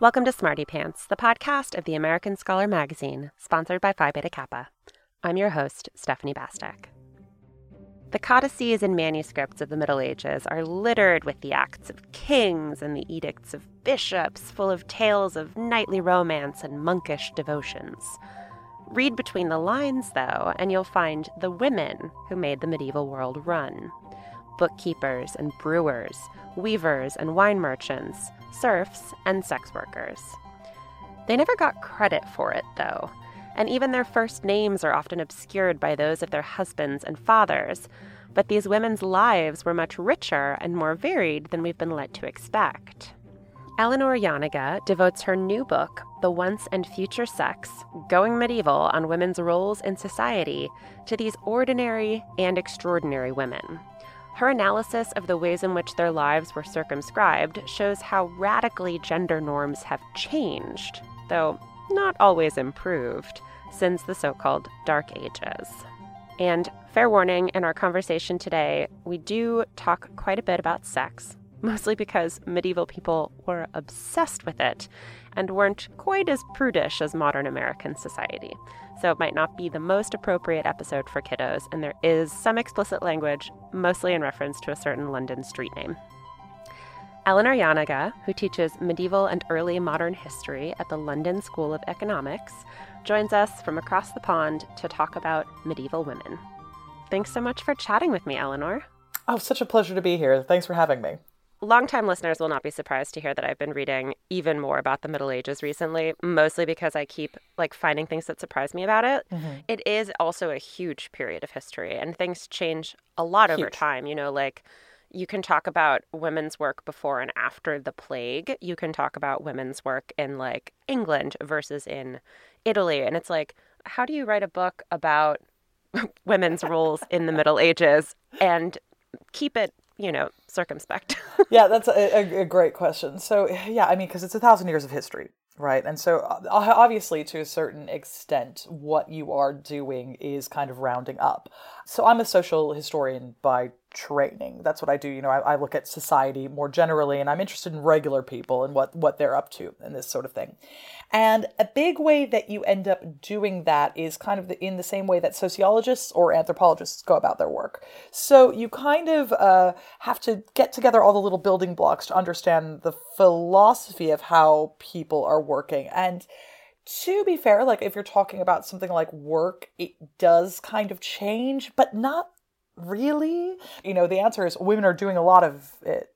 Welcome to Smarty Pants, the podcast of the American Scholar magazine, sponsored by Phi Beta Kappa. I'm your host, Stephanie Bastek. The codices and manuscripts of the Middle Ages are littered with the acts of kings and the edicts of bishops, full of tales of knightly romance and monkish devotions. Read between the lines, though, and you'll find the women who made the medieval world run bookkeepers and brewers, weavers and wine merchants, serfs and sex workers. They never got credit for it, though, and even their first names are often obscured by those of their husbands and fathers. But these women's lives were much richer and more varied than we've been led to expect. Eleanor Janega devotes her new book, The Once and Future Sex Going Medieval on Women's Roles in Society, to these ordinary and extraordinary women. Her analysis of the ways in which their lives were circumscribed shows how radically gender norms have changed, though not always improved, since the so called Dark Ages. And fair warning, in our conversation today, we do talk quite a bit about sex, mostly because medieval people were obsessed with it and weren't quite as prudish as modern American society so it might not be the most appropriate episode for kiddos, and there is some explicit language, mostly in reference to a certain London street name. Eleanor Janega, who teaches medieval and early modern history at the London School of Economics, joins us from across the pond to talk about medieval women. Thanks so much for chatting with me, Eleanor. Oh, such a pleasure to be here. Thanks for having me. Longtime listeners will not be surprised to hear that I've been reading even more about the Middle Ages recently, mostly because I keep like finding things that surprise me about it. Mm-hmm. it is also a huge period of history and things change a lot huge. over time, you know, like you can talk about women's work before and after the plague. You can talk about women's work in like England versus in Italy and it's like how do you write a book about women's roles in the Middle Ages and keep it you know, circumspect? yeah, that's a, a, great question. So, yeah, I mean, because it's a thousand years of history, right? And so, uh, obviously, to a certain extent, what you are doing is kind of rounding up. So, I'm a social historian by training. That's what I do. You know, I, I, look at society more generally, and I'm interested in regular people and what what they're up to and this sort of thing. And a big way that you end up doing that is kind of the, in the same way that sociologists or anthropologists go about their work. So you kind of uh, have to get together all the little building blocks to understand the philosophy of how people are working and to be fair, like if you're talking about something like work, it does kind of change, but not really? You know, the answer is women are doing a lot of it.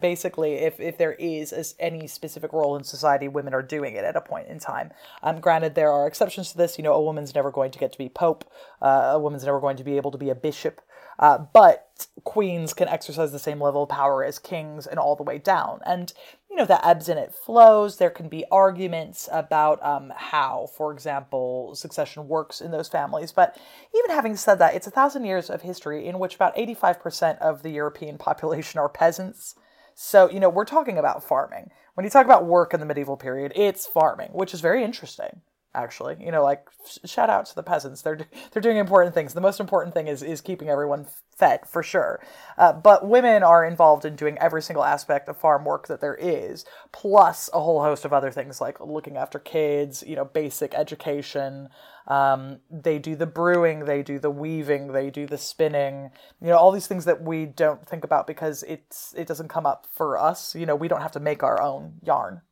Basically, if, if there is any specific role in society, women are doing it at a point in time. Um, granted, there are exceptions to this. You know, a woman's never going to get to be pope. Uh, a woman's never going to be able to be a bishop. Uh, but queens can exercise the same level of power as kings and all the way down. And you know, that ebbs and it flows. There can be arguments about um, how, for example, succession works in those families. But even having said that, it's a thousand years of history in which about 85% of the European population are peasants. So, you know, we're talking about farming. When you talk about work in the medieval period, it's farming, which is very interesting actually you know like shout out to the peasants they're they're doing important things the most important thing is is keeping everyone fed for sure. Uh, but women are involved in doing every single aspect of farm work that there is, plus a whole host of other things like looking after kids, you know, basic education. Um, they do the brewing, they do the weaving, they do the spinning, you know, all these things that we don't think about because it's it doesn't come up for us. You know, we don't have to make our own yarn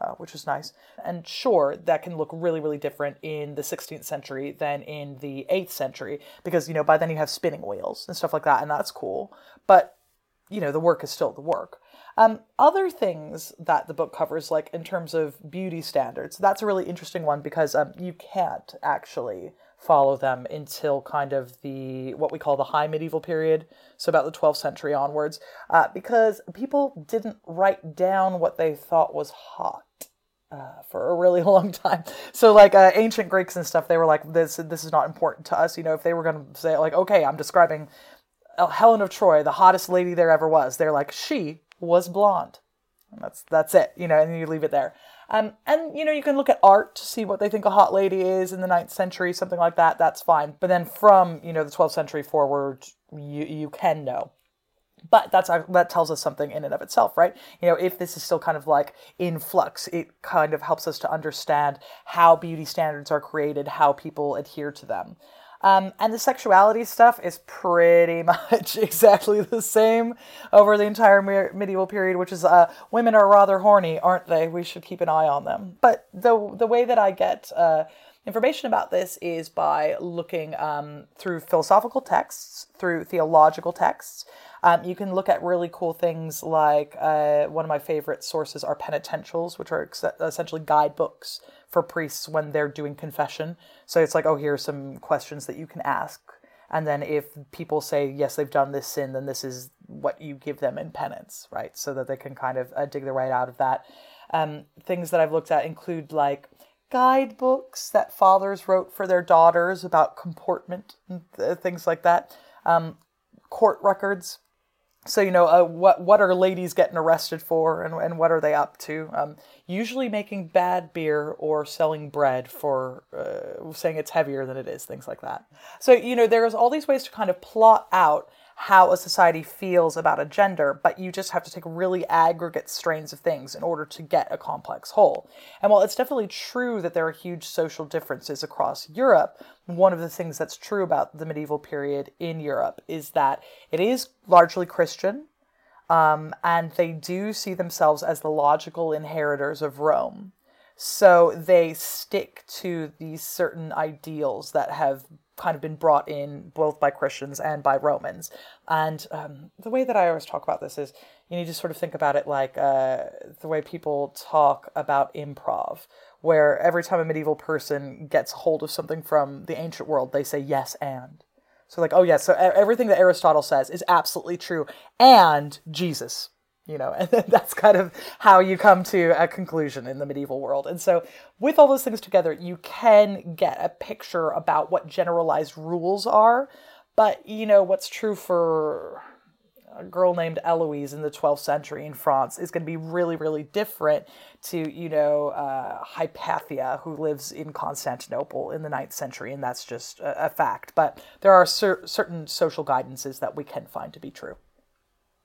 uh, which is nice. And sure, that can look really, really different in the 16th century than in the 8th century because, you know, by then you have spinning wheels and stuff like that, and that's cool. But, you know, the work is still the work. Um, other things that the book covers, like in terms of beauty standards, that's a really interesting one because um, you can't actually follow them until kind of the what we call the high medieval period, so about the 12th century onwards, uh, because people didn't write down what they thought was hot. Uh, for a really long time, so like uh, ancient Greeks and stuff, they were like, "This, this is not important to us." You know, if they were going to say, like, "Okay, I'm describing Helen of Troy, the hottest lady there ever was," they're like, "She was blonde." And that's that's it, you know, and you leave it there. Um, and you know, you can look at art to see what they think a hot lady is in the 9th century, something like that. That's fine. But then from you know the 12th century forward, you you can know. but that's that tells us something in and of itself right you know if this is still kind of like in flux it kind of helps us to understand how beauty standards are created how people adhere to them um, and the sexuality stuff is pretty much exactly the same over the entire medieval period, which is uh, women are rather horny, aren't they? We should keep an eye on them. But the the way that I get uh, information about this is by looking um, through philosophical texts, through theological texts. Um, you can look at really cool things like uh, one of my favorite sources are penitentials, which are ex- essentially guidebooks for priests when they're doing confession. So it's like, oh, here are some questions that you can ask. And then if people say, yes, they've done this sin, then this is what you give them in penance, right? So that they can kind of uh, dig their way out of that. Um, things that I've looked at include like guidebooks that fathers wrote for their daughters about comportment and th- things like that. Um, court records so you know uh, what what are ladies getting arrested for and, and what are they up to? Um, usually making bad beer or selling bread for uh, saying it's heavier than it is things like that. So you know there's all these ways to kind of plot out how a society feels about a gender, but you just have to take really aggregate strains of things in order to get a complex whole. And while it's definitely true that there are huge social differences across Europe, one of the things that's true about the medieval period in Europe is that it is largely Christian, um, and they do see themselves as the logical inheritors of Rome. So they stick to these certain ideals that have kind of been brought in both by Christians and by Romans. And um, the way that I always talk about this is you need to sort of think about it like uh, the way people talk about improv, where every time a medieval person gets hold of something from the ancient world, they say yes and. So, like, oh, yes, yeah, so everything that Aristotle says is absolutely true, and Jesus you know and that's kind of how you come to a conclusion in the medieval world and so with all those things together you can get a picture about what generalized rules are but you know what's true for a girl named Eloise in the 12th century in France is going to be really, really different to, you know, uh, Hypatia, who lives in Constantinople in the 9th century, and that's just a, a fact. But there are cer- certain social guidances that we can find to be true.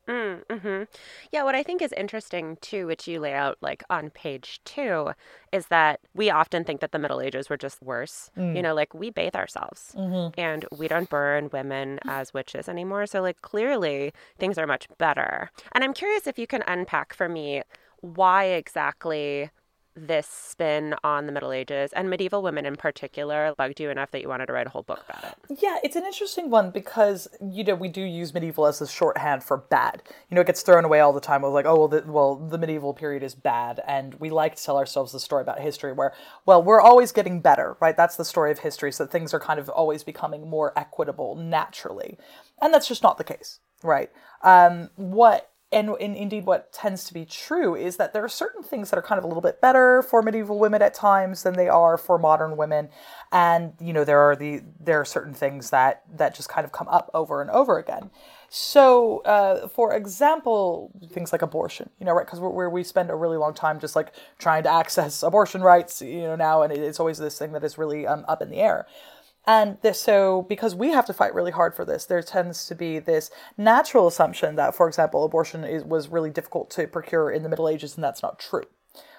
Mm, hmm Yeah, what I think is interesting too, which you lay out like on page two, is that we often think that the Middle Ages were just worse. Mm. You know, like we bathe ourselves mm-hmm. and we don't burn women as witches anymore. So, like, clearly things are much better. And I'm curious if you can unpack for me why exactly this spin on the Middle Ages and medieval women in particular bugged you enough that you wanted to write a whole book about it? Yeah, it's an interesting one because you know we do use medieval as a shorthand for bad. You know, it gets thrown away all the time. Of like, oh well, the, well, the medieval period is bad, and we like to tell ourselves the story about history where, well, we're always getting better, right? That's the story of history. So things are kind of always becoming more equitable naturally, and that's just not the case, right? Um, what and, and, indeed what tends to be true is that there are certain things that are kind of a little bit better for medieval women at times than they are for modern women. And you know there are the there are certain things that that just kind of come up over and over again. So uh, for example things like abortion you know right? Because where we spend a really long time just like trying to access abortion rights you know now and it's always this thing that is really um, up in the air and this, so, because we have to fight really hard for this, there tends to be this natural assumption that, for example, abortion is, was really difficult to procure in the Middle Ages, and that's not true.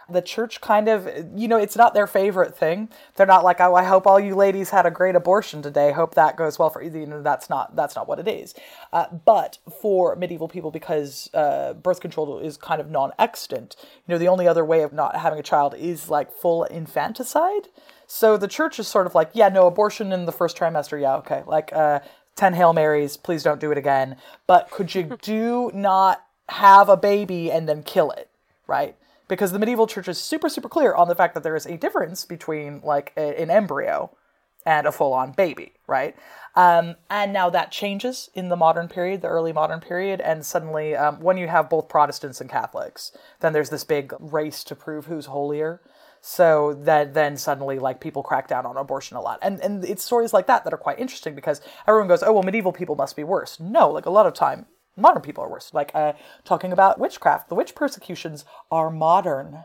The church kind of, you know, it's not their favorite thing. They're not like, oh, I hope all you ladies had a great abortion today. Hope that goes well for you. Know, that's not that's not what it is. Uh, but for medieval people, because uh, birth control is kind of non-extant, you know, the only other way of not having a child is like full infanticide. So the church is sort of like, yeah, no, abortion in the first trimester, yeah, okay. Like uh, 10 Hail Marys, please don't do it again. But could you do not have a baby and then kill it, right? Because the medieval church is super, super clear on the fact that there is a difference between like a, an embryo and a full on baby, right? Um, and now that changes in the modern period, the early modern period, and suddenly um, when you have both Protestants and Catholics, then there's this big race to prove who's holier. So that then suddenly like people crack down on abortion a lot. And and it's stories like that that are quite interesting because everyone goes, "Oh, well medieval people must be worse." No, like a lot of time modern people are worse. Like uh, talking about witchcraft, the witch persecutions are modern.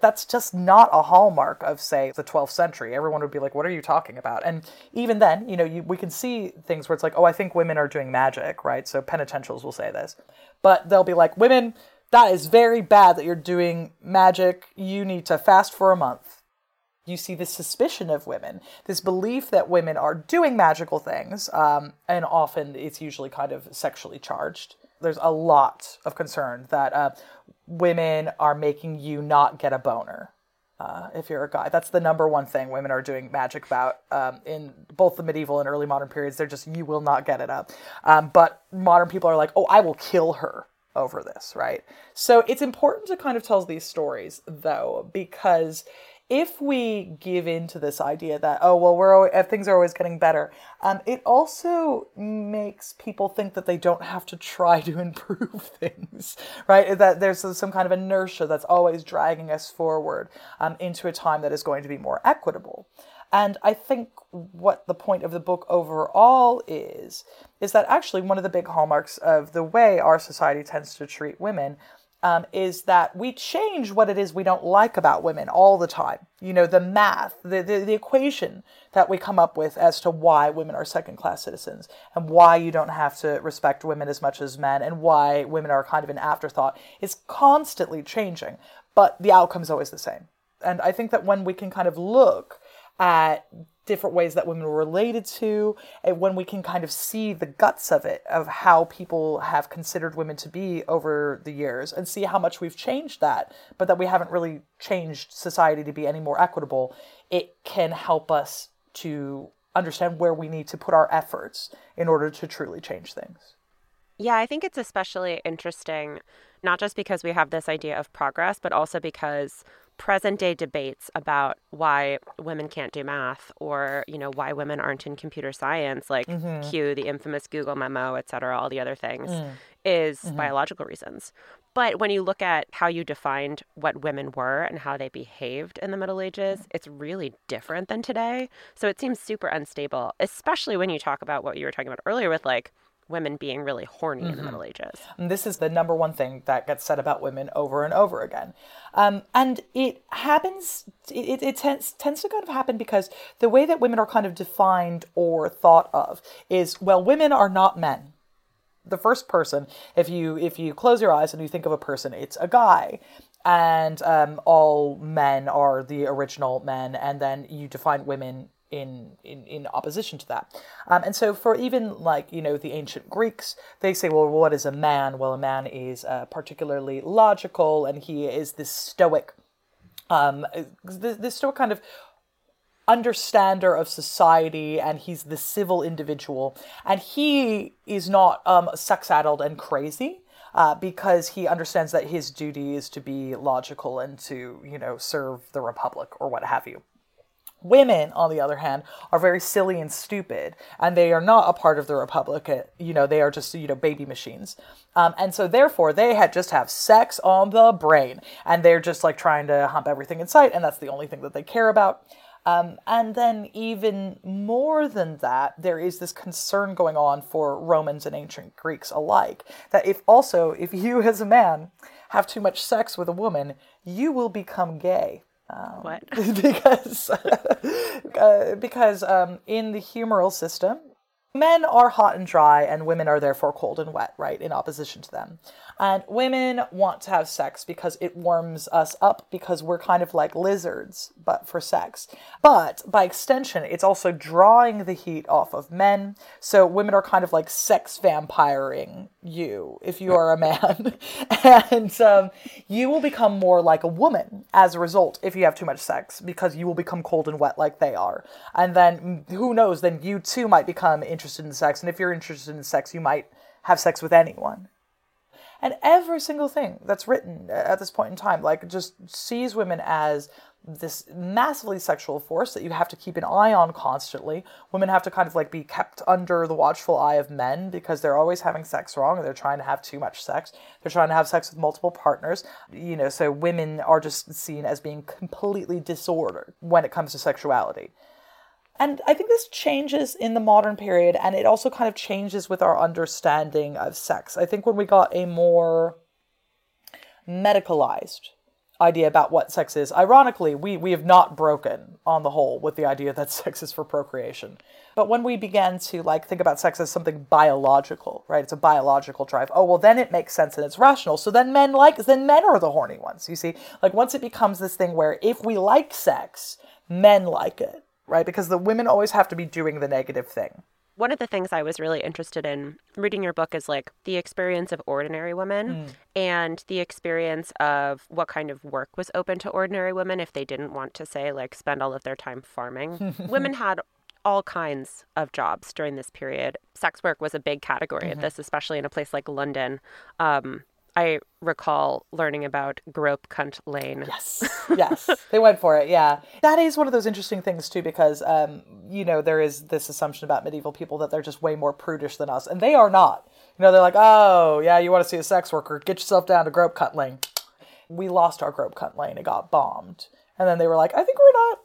that's just not a hallmark of, say, the 12th century. Everyone would be like, what are you talking about? And even then, you know, you, we can see things where it's like, oh, I think women are doing magic, right? So penitentials will say this. But they'll be like, women, that is very bad that you're doing magic. You need to fast for a month. You see this suspicion of women, this belief that women are doing magical things, um, and often it's usually kind of sexually charged. There's a lot of concern that uh, women are making you not get a boner uh, if you're a guy. That's the number one thing women are doing magic about um, in both the medieval and early modern periods. They're just, you will not get it up. Um, but modern people are like, oh, I will kill her over this, right? So it's important to kind of tell these stories, though, because if we give in to this idea that oh well we're always, things are always getting better um, it also makes people think that they don't have to try to improve things right that there's some kind of inertia that's always dragging us forward um, into a time that is going to be more equitable and I think what the point of the book overall is, is that actually one of the big hallmarks of the way our society tends to treat women um, is that we change what it is we don't like about women all the time. You know, the math, the, the, the equation that we come up with as to why women are second class citizens and why you don't have to respect women as much as men and why women are kind of an afterthought is constantly changing, but the outcome is always the same. And I think that when we can kind of look at different ways that women were related to, and when we can kind of see the guts of it, of how people have considered women to be over the years, and see how much we've changed that, but that we haven't really changed society to be any more equitable, it can help us to understand where we need to put our efforts in order to truly change things. Yeah, I think it's especially interesting, not just because we have this idea of progress, but also because present day debates about why women can't do math or you know why women aren't in computer science like mm-hmm. cue the infamous google memo et cetera all the other things mm. is mm-hmm. biological reasons but when you look at how you defined what women were and how they behaved in the middle ages mm. it's really different than today so it seems super unstable especially when you talk about what you were talking about earlier with like women being really horny mm-hmm. in the mm-hmm. Middle Ages. And this is the number one thing that gets said about women over and over again. Um, and it happens, it, it tends, tends to kind of happen because the way that women are kind of defined or thought of is well, women are not men. The first person, if you if you close your eyes and you think of a person, it's a guy and um, all men are the original men, and then you define women in in, in opposition to that. Um, and so for even like you know the ancient Greeks, they say, well, what is a man? Well, a man is uh, particularly logical, and he is this stoic, um, this, this stoic kind of understander of society and he's the civil individual and he is not um, sex addled and crazy uh, because he understands that his duty is to be logical and to you know serve the republic or what have you Women, on the other hand, are very silly and stupid, and they are not a part of the Republic. Uh, you know, they are just, you know, baby machines. Um, and so, therefore, they had just have sex on the brain, and they're just like trying to hump everything in sight, and that's the only thing that they care about. Um, and then, even more than that, there is this concern going on for Romans and ancient Greeks alike that if also, if you as a man have too much sex with a woman, you will become gay. Um, what? because uh, because um, in the humoral system, men are hot and dry, and women are therefore cold and wet, right? In opposition to them. And women want to have sex because it warms us up because we're kind of like lizards, but for sex. But by extension, it's also drawing the heat off of men. So women are kind of like sex vampiring you if you are a man. and um, you will become more like a woman as a result if you have too much sex because you will become cold and wet like they are. And then who knows, then you too might become interested in sex. And if you're interested in sex, you might have sex with anyone and every single thing that's written uh, at this point in time like just sees women as this massively sexual force that you have to keep an eye on constantly. Women have to kind of like be kept under the watchful eye of men because they're always having sex wrong and they're trying to have too much sex. They're trying to have sex with multiple partners. You know, so women are just seen as being completely disordered when it comes to sexuality. And I think this changes in the modern period, and it also kind of changes with our understanding of sex. I think when we got a more medicalized idea about what sex is. Ironically, we, we have not broken on the whole with the idea that sex is for procreation. But when we began to like think about sex as something biological, right? It's a biological drive. Oh, well then it makes sense and it's rational. So then men like then men are the horny ones. You see? Like once it becomes this thing where if we like sex, men like it, right? Because the women always have to be doing the negative thing one of the things I was really interested in reading your book is like the experience of ordinary women mm. and the experience of what kind of work was open to ordinary women if they didn't want to say like spend all of their time farming. women had all kinds of jobs during this period. Sex work was a big category mm-hmm. of this, especially in a place like London. Um, I recall learning about Grope Cunt Lane. Yes, yes, they went for it. Yeah, that is one of those interesting things too, because um, you know there is this assumption about medieval people that they're just way more prudish than us, and they are not. You know, they're like, oh yeah, you want to see a sex worker? Get yourself down to Grope Cunt Lane. We lost our Grope Cunt Lane; it got bombed, and then they were like, I think we're not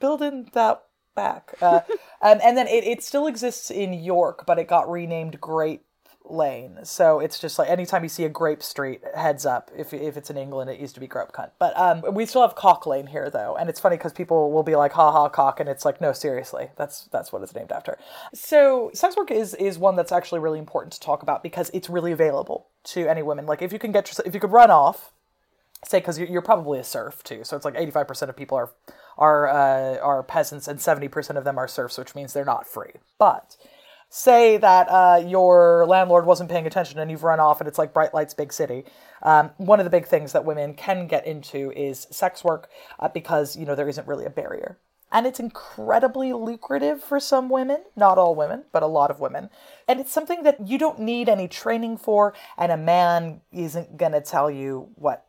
building that back. Uh, um, and then it, it still exists in York, but it got renamed Grape lane. So it's just like anytime you see a grape street, heads up. If, if it's in England, it used to be grape cunt. But um, we still have cock lane here though, and it's funny because people will be like, "Ha ha, cock," and it's like, no, seriously, that's that's what it's named after. So sex work is is one that's actually really important to talk about because it's really available to any women. Like if you can get if you could run off, say because you're, you're probably a serf too, so it's like 85 percent of people are are uh, are peasants and 70 percent of them are serfs, which means they're not free, but say that uh, your landlord wasn't paying attention and you've run off and it's like bright lights big city. Um, one of the big things that women can get into is sex work uh, because you know there isn't really a barrier. And it's incredibly lucrative for some women not all women but a lot of women. And it's something that you don't need any training for and a man isn't going to tell you what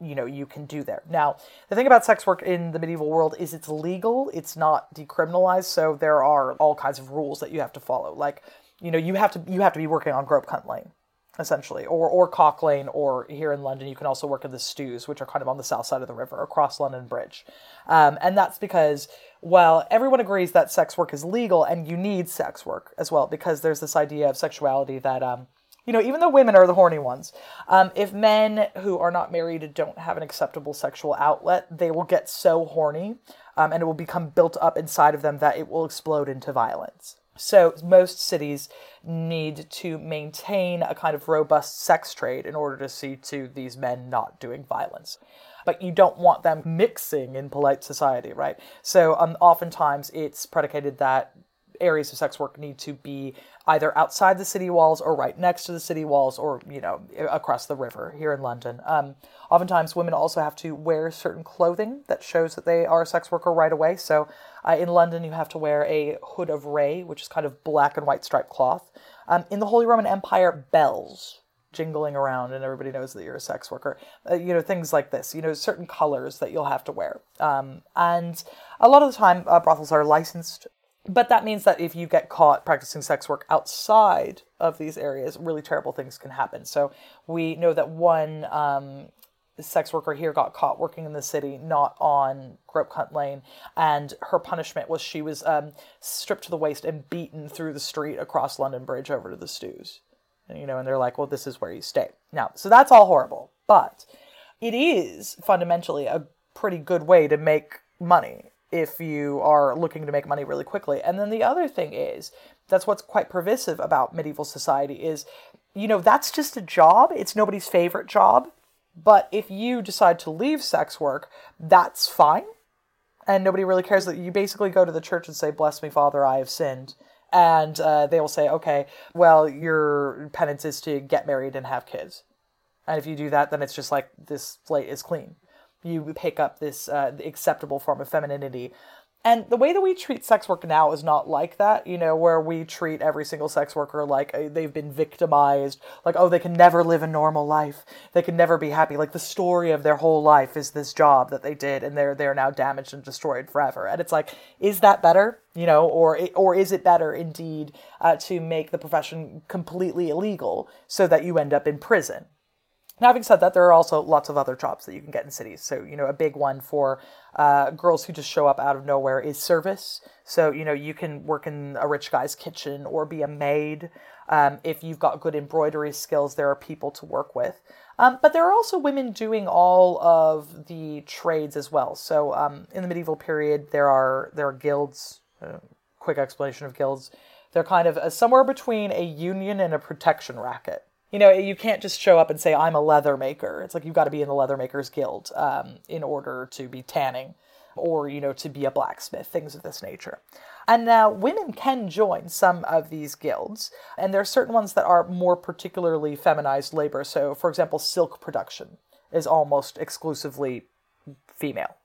you know you can do there. Now the thing about sex work in the medieval world is it's legal it's not decriminalized so there are all kinds of rules that you have to follow. Like you know you have to you have to be working on grope cunt lane essentially or or cock lane or here in london you can also work in the stews which are kind of on the south side of the river across london bridge. Um, and that's because while everyone agrees that sex work is legal and you need sex work as well because there's this idea of sexuality that um, you know, even the women are the horny ones. Um, if men who are not married don't have an acceptable sexual outlet, they will get so horny um, and it will become built up inside of them that it will explode into violence. So, most cities need to maintain a kind of robust sex trade in order to see to these men not doing violence. But you don't want them mixing in polite society, right? So, um, oftentimes it's predicated that areas of sex work need to be either outside the city walls or right next to the city walls or, you know, across the river here in London. Um, oftentimes, women also have to wear certain clothing that shows that they are a sex worker right away. So uh, in London, you have to wear a hood of ray, which is kind of black and white striped cloth. Um, in the Holy Roman Empire, bells jingling around and everybody knows that you're a sex worker. Uh, you know, things like this, you know, certain colors that you'll have to wear. Um, and a lot of the time, uh, brothels are licensed but that means that if you get caught practicing sex work outside of these areas, really terrible things can happen. So we know that one um, sex worker here got caught working in the city, not on Grope Cunt Lane, and her punishment was she was um, stripped to the waist and beaten through the street across London Bridge over to the stews. And, you know, and they're like, well, this is where you stay. Now, so that's all horrible, but it is fundamentally a pretty good way to make money if you are looking to make money really quickly. And then the other thing is, that's what's quite pervasive about medieval society is, you know, that's just a job. It's nobody's favorite job. But if you decide to leave sex work, that's fine. And nobody really cares that you basically go to the church and say, Bless me, Father, I have sinned. And uh, they will say, Okay, well, your penance is to get married and have kids. And if you do that, then it's just like this slate is clean you pick up this uh, acceptable form of femininity. And the way that we treat sex work now is not like that, you know, where we treat every single sex worker like uh, they've been victimized, like, oh, they can never live a normal life. They can never be happy. Like the story of their whole life is this job that they did and they're they're now damaged and destroyed forever. And it's like, is that better? You know, or or is it better indeed uh, to make the profession completely illegal so that you end up in prison? Now, having said that, there are also lots of other jobs that you can get in cities. So, you know, a big one for uh, girls who just show up out of nowhere is service. So, you know, you can work in a rich guy's kitchen or be a maid. Um, if you've got good embroidery skills, there are people to work with. Um, but there are also women doing all of the trades as well. So, um, in the medieval period, there are there are guilds. Uh, quick explanation of guilds. They're kind of uh, somewhere between a union and a protection racket you know, you can't just show up and say, I'm a leather maker. It's like you've got to be in the Leather Makers Guild um, in order to be tanning or, you know, to be a blacksmith, things of this nature. And now women can join some of these guilds, and there are certain ones that are more particularly feminized labor. So, for example, silk production is almost exclusively female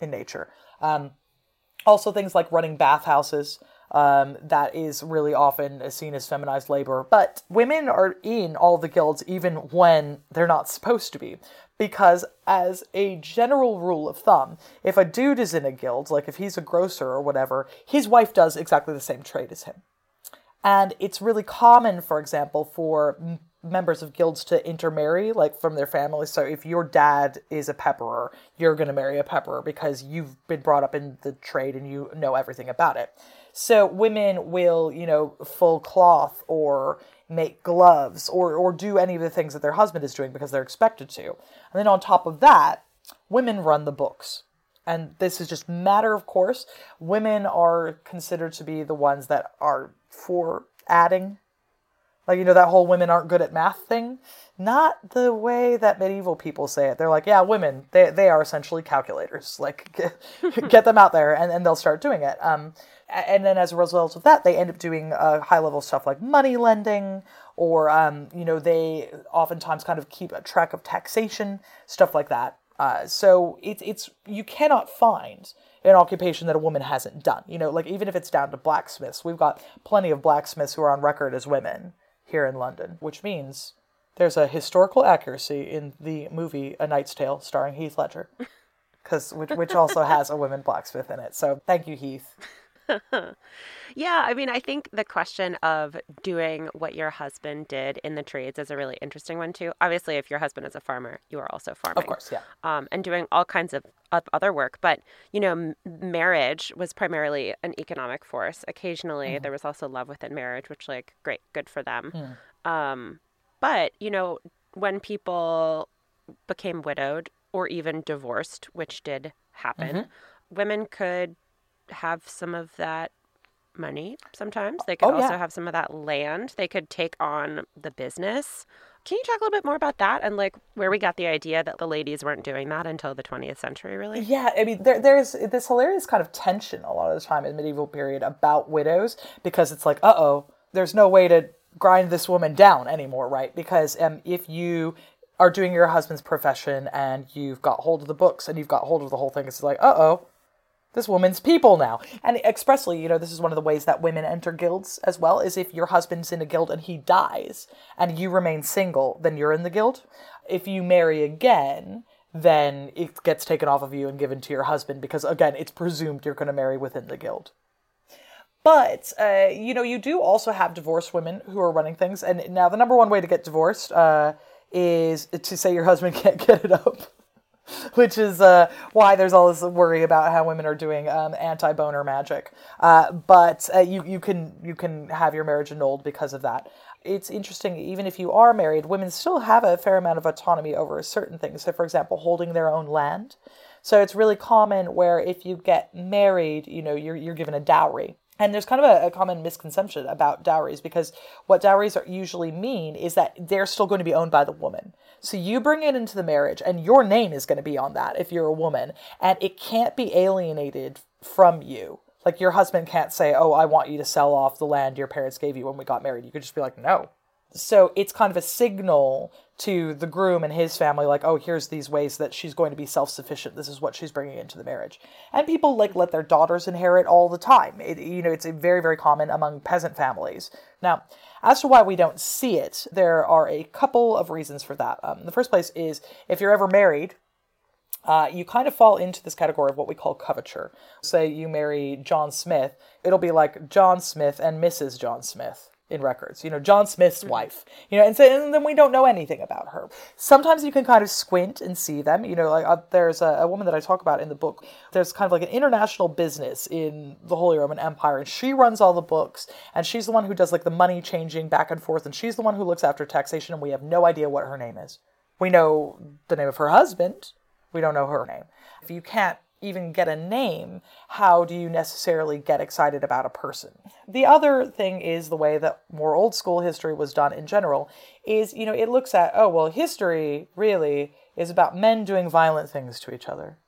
in nature. Um, also, things like running bathhouses um, that is really often seen as feminized labor. But women are in all the guilds even when they're not supposed to be. Because, as a general rule of thumb, if a dude is in a guild, like if he's a grocer or whatever, his wife does exactly the same trade as him. And it's really common, for example, for members of guilds to intermarry, like from their families. So if your dad is a pepperer, you're going to marry a pepperer because you've been brought up in the trade and you know everything about it. So women will, you know, full cloth or make gloves or or do any of the things that their husband is doing because they're expected to. And then on top of that, women run the books. And this is just matter of course. Women are considered to be the ones that are for adding like, you know, that whole women aren't good at math thing. Not the way that medieval people say it. They're like, yeah, women, they, they are essentially calculators. Like, get, get them out there and, and they'll start doing it. Um, and then as a result of that, they end up doing uh, high level stuff like money lending, or um, you know, they oftentimes kind of keep a track of taxation, stuff like that. Uh, so it's it's you cannot find an occupation that a woman hasn't done. You know, like even if it's down to blacksmiths, we've got plenty of blacksmiths who are on record as women here in London, which means there's a historical accuracy in the movie A Knight's Tale starring Heath Ledger, because which which also has a woman blacksmith in it. So thank you, Heath. yeah, I mean, I think the question of doing what your husband did in the trades is a really interesting one too. Obviously, if your husband is a farmer, you are also farming, of course, yeah, um, and doing all kinds of, of other work. But you know, m- marriage was primarily an economic force. Occasionally, mm-hmm. there was also love within marriage, which, like, great, good for them. Mm. Um, but you know, when people became widowed or even divorced, which did happen, mm-hmm. women could have some of that money sometimes. They could oh, also yeah. have some of that land. They could take on the business. Can you talk a little bit more about that and like where we got the idea that the ladies weren't doing that until the 20th century, really? Yeah, I mean, there, there's this hilarious kind of tension a lot of the time in the medieval period about widows because it's like, uh oh, there's no way to grind this woman down anymore, right? Because um, if you are doing your husband's profession and you've got hold of the books and you've got hold of the whole thing, it's like, uh oh, this woman's people now. And expressly, you know, this is one of the ways that women enter guilds as well, is if your husband's in a guild and he dies and you remain single, then you're in the guild. If you marry again, then it gets taken off of you and given to your husband because, again, it's presumed you're going to marry within the guild. But, uh, you know, you do also have divorced women who are running things. And now the number one way to get divorced uh, is to say your husband can't get it up. which is uh, why there's all this worry about how women are doing um, anti-boner magic. Uh, but uh, you you can you can have your marriage annulled because of that. It's interesting, even if you are married, women still have a fair amount of autonomy over certain things. So, for example, holding their own land. So it's really common where if you get married, you know, you're you're given a dowry. And there's kind of a, a, common misconception about dowries because what dowries are usually mean is that they're still going to be owned by the woman. So you bring it into the marriage, and your name is going to be on that if you're a woman, and it can't be alienated from you. Like your husband can't say, "Oh, I want you to sell off the land your parents gave you when we got married." You could just be like, "No." So it's kind of a signal to the groom and his family like oh here's these ways that she's going to be self-sufficient. This is what she's bringing into the marriage. And people like let their daughters inherit all the time. It, you know it's very very common among peasant families. Now as to why we don't see it there are a couple of reasons for that. Um, the first place is if you're ever married uh, you kind of fall into this category of what we call coverture. Say you marry John Smith, it'll be like John Smith and Mrs. John Smith in records. You know, John Smith's wife. You know, and so and then we don't know anything about her. Sometimes you can kind of squint and see them. You know, like uh, there's a, a woman that I talk about in the book. There's kind of like an international business in the Holy Roman Empire, and she runs all the books, and she's the one who does like the money changing back and forth, and she's the one who looks after taxation, and we have no idea what her name is. We know the name of her husband. We don't know her name. If you can't even get a name, how do you necessarily get excited about a person? The other thing is the way that more old school history was done in general is, you know, it looks at, oh, well, history really is about men doing violent things to each other.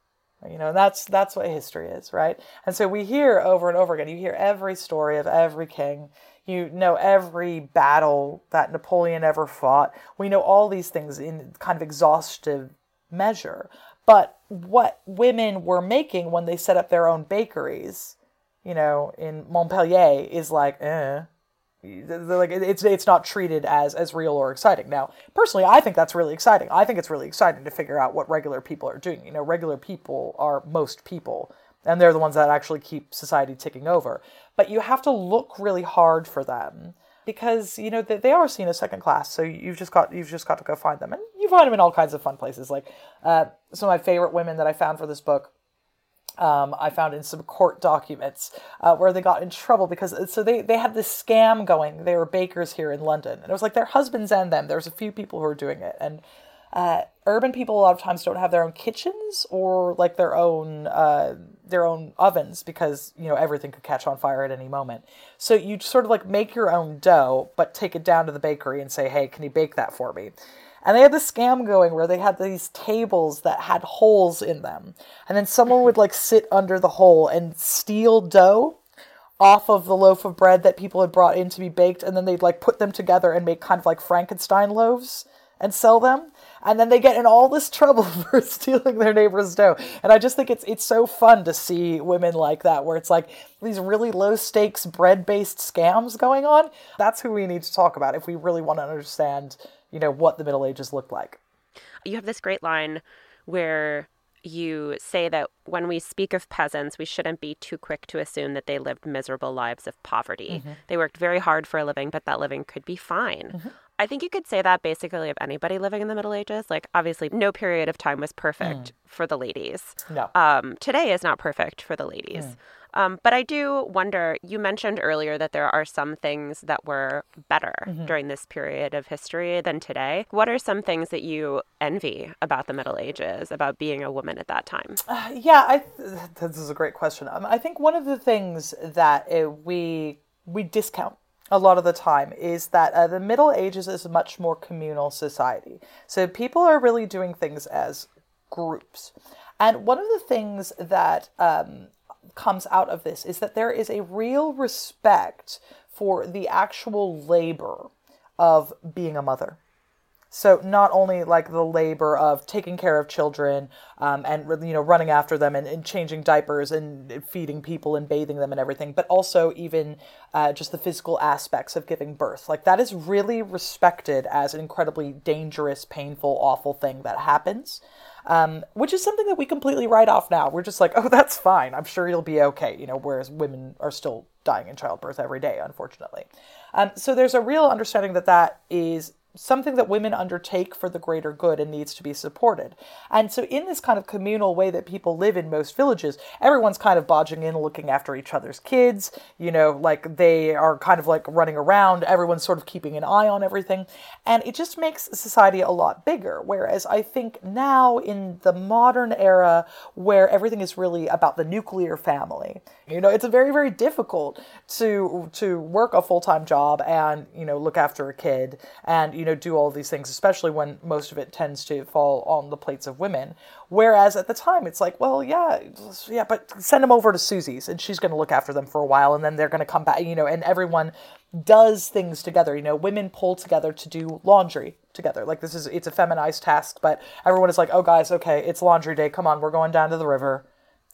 You know, that's that's what history is, right? And so we hear over and over again, you hear every story of every king, you know every battle that Napoleon ever fought. We know all these things in kind of exhaustive measure. But what women were making when they set up their own bakeries, you know, in Montpellier is like, eh. Like it's it's not treated as as real or exciting. Now, personally, I think that's really exciting. I think it's really exciting to figure out what regular people are doing. You know, regular people are most people, and they're the ones that actually keep society ticking over. But you have to look really hard for them because you know they, they are seen as second class. So you've just got you've just got to go find them, and you find them in all kinds of fun places. Like uh, some of my favorite women that I found for this book. Um, I found in some court documents uh, where they got in trouble because uh, so they, they had this scam going. They were bakers here in London, and it was like their husbands and them. There's a few people who were doing it, and uh, urban people a lot of times don't have their own kitchens or like their own uh, their own ovens because you know everything could catch on fire at any moment. So you sort of like make your own dough, but take it down to the bakery and say, "Hey, can you bake that for me?" And they had this scam going where they had these tables that had holes in them, and then someone would like sit under the hole and steal dough off of the loaf of bread that people had brought in to be baked, and then they'd like put them together and make kind of like Frankenstein loaves and sell them and then they get in all this trouble for stealing their neighbor's dough. And I just think it's it's so fun to see women like that, where it's like these really low stakes bread based scams going on. That's who we need to talk about if we really want to understand, you know, what the Middle Ages looked like. You have this great line where you say that when we speak of peasants, we shouldn't be too quick to assume that they lived miserable lives of poverty. Mm-hmm. They worked very hard for a living, but that living could be fine. Mm-hmm. I think you could say that basically of anybody living in the Middle Ages. Like, obviously, no period of time was perfect mm. for the ladies. No. Um, today is not perfect for the ladies. Mm. Um, but I do wonder, you mentioned earlier that there are some things that were better mm-hmm. during this period of history than today. What are some things that you envy about the Middle Ages, about being a woman at that time? Uh, yeah, I, this is a great question. Um, I think one of the things that uh, we we discount a lot of the time is that uh, the Middle Ages is a much more communal society. So people are really doing things as groups. And one of the things that um, comes out of this is that there is a real respect for the actual labor of being a mother. So not only like the labor of taking care of children um, and you know running after them and, and, changing diapers and feeding people and bathing them and everything, but also even uh, just the physical aspects of giving birth. Like that is really respected as an incredibly dangerous, painful, awful thing that happens. Um, which is something that we completely write off now. We're just like, oh, that's fine. I'm sure you'll be okay. You know, whereas women are still dying in childbirth every day, unfortunately. Um, so there's a real understanding that that is something that women undertake for the greater good and needs to be supported. And so, in this kind of communal way that people live in most villages, everyone's kind of bodging in, looking after each other's kids. You know, like they are kind of like running around, everyone's sort of keeping an eye on everything. And it just makes society a lot bigger. Whereas I think now, in the modern era where everything is really about the nuclear family, you know, it's very, very difficult to to work a full time job and, you know, look after a kid and, you you know, do all these things, especially when most of it tends to fall on the plates of women. Whereas at the time, it's like, well, yeah, yeah, but send them over to Susie's and she's going to look after them for a while and then they're going to come back, you know, and everyone does things together. You know, women pull together to do laundry together. Like this is, it's a feminized task, but everyone is like, oh, guys, okay, it's laundry day. Come on, we're going down to the river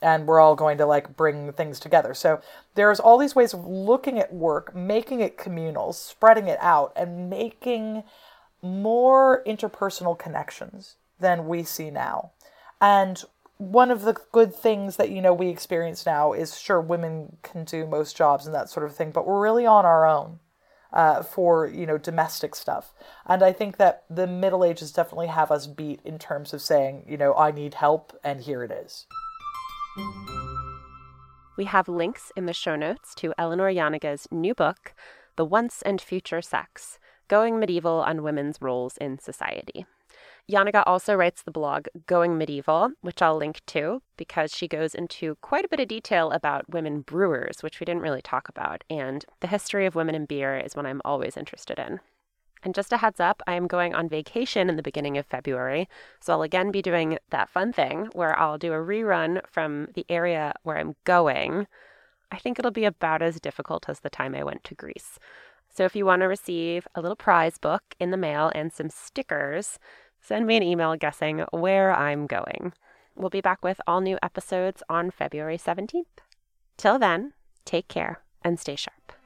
and we're all going to like bring things together. So there's all these ways of looking at work, making it communal, spreading it out, and making more interpersonal connections than we see now. And one of the good things that you know we experience now is sure women can do most jobs and that sort of thing, but we're really on our own. uh, for you know domestic stuff. And I think that the Middle Ages definitely have us beat in terms of saying, you know, I need help, and here it is. We have links in the show notes to Eleanor Janega's new book, The Once and Future Sex Going Medieval on Women's Roles in Society. Janaga also writes the blog Going Medieval, which I'll link to because she goes into quite a bit of detail about women brewers, which we didn't really talk about, and the history of women in beer is one I'm always interested in. And just a heads up, I am going on vacation in the beginning of February, so I'll again be doing that fun thing where I'll do a rerun from the area where I'm going. I think it'll be about as difficult as the time I went to Greece. So if you want to receive a little prize book in the mail and some stickers, send me an email guessing where I'm going. We'll be back with all new episodes on February 17th. Till then, take care and stay sharp.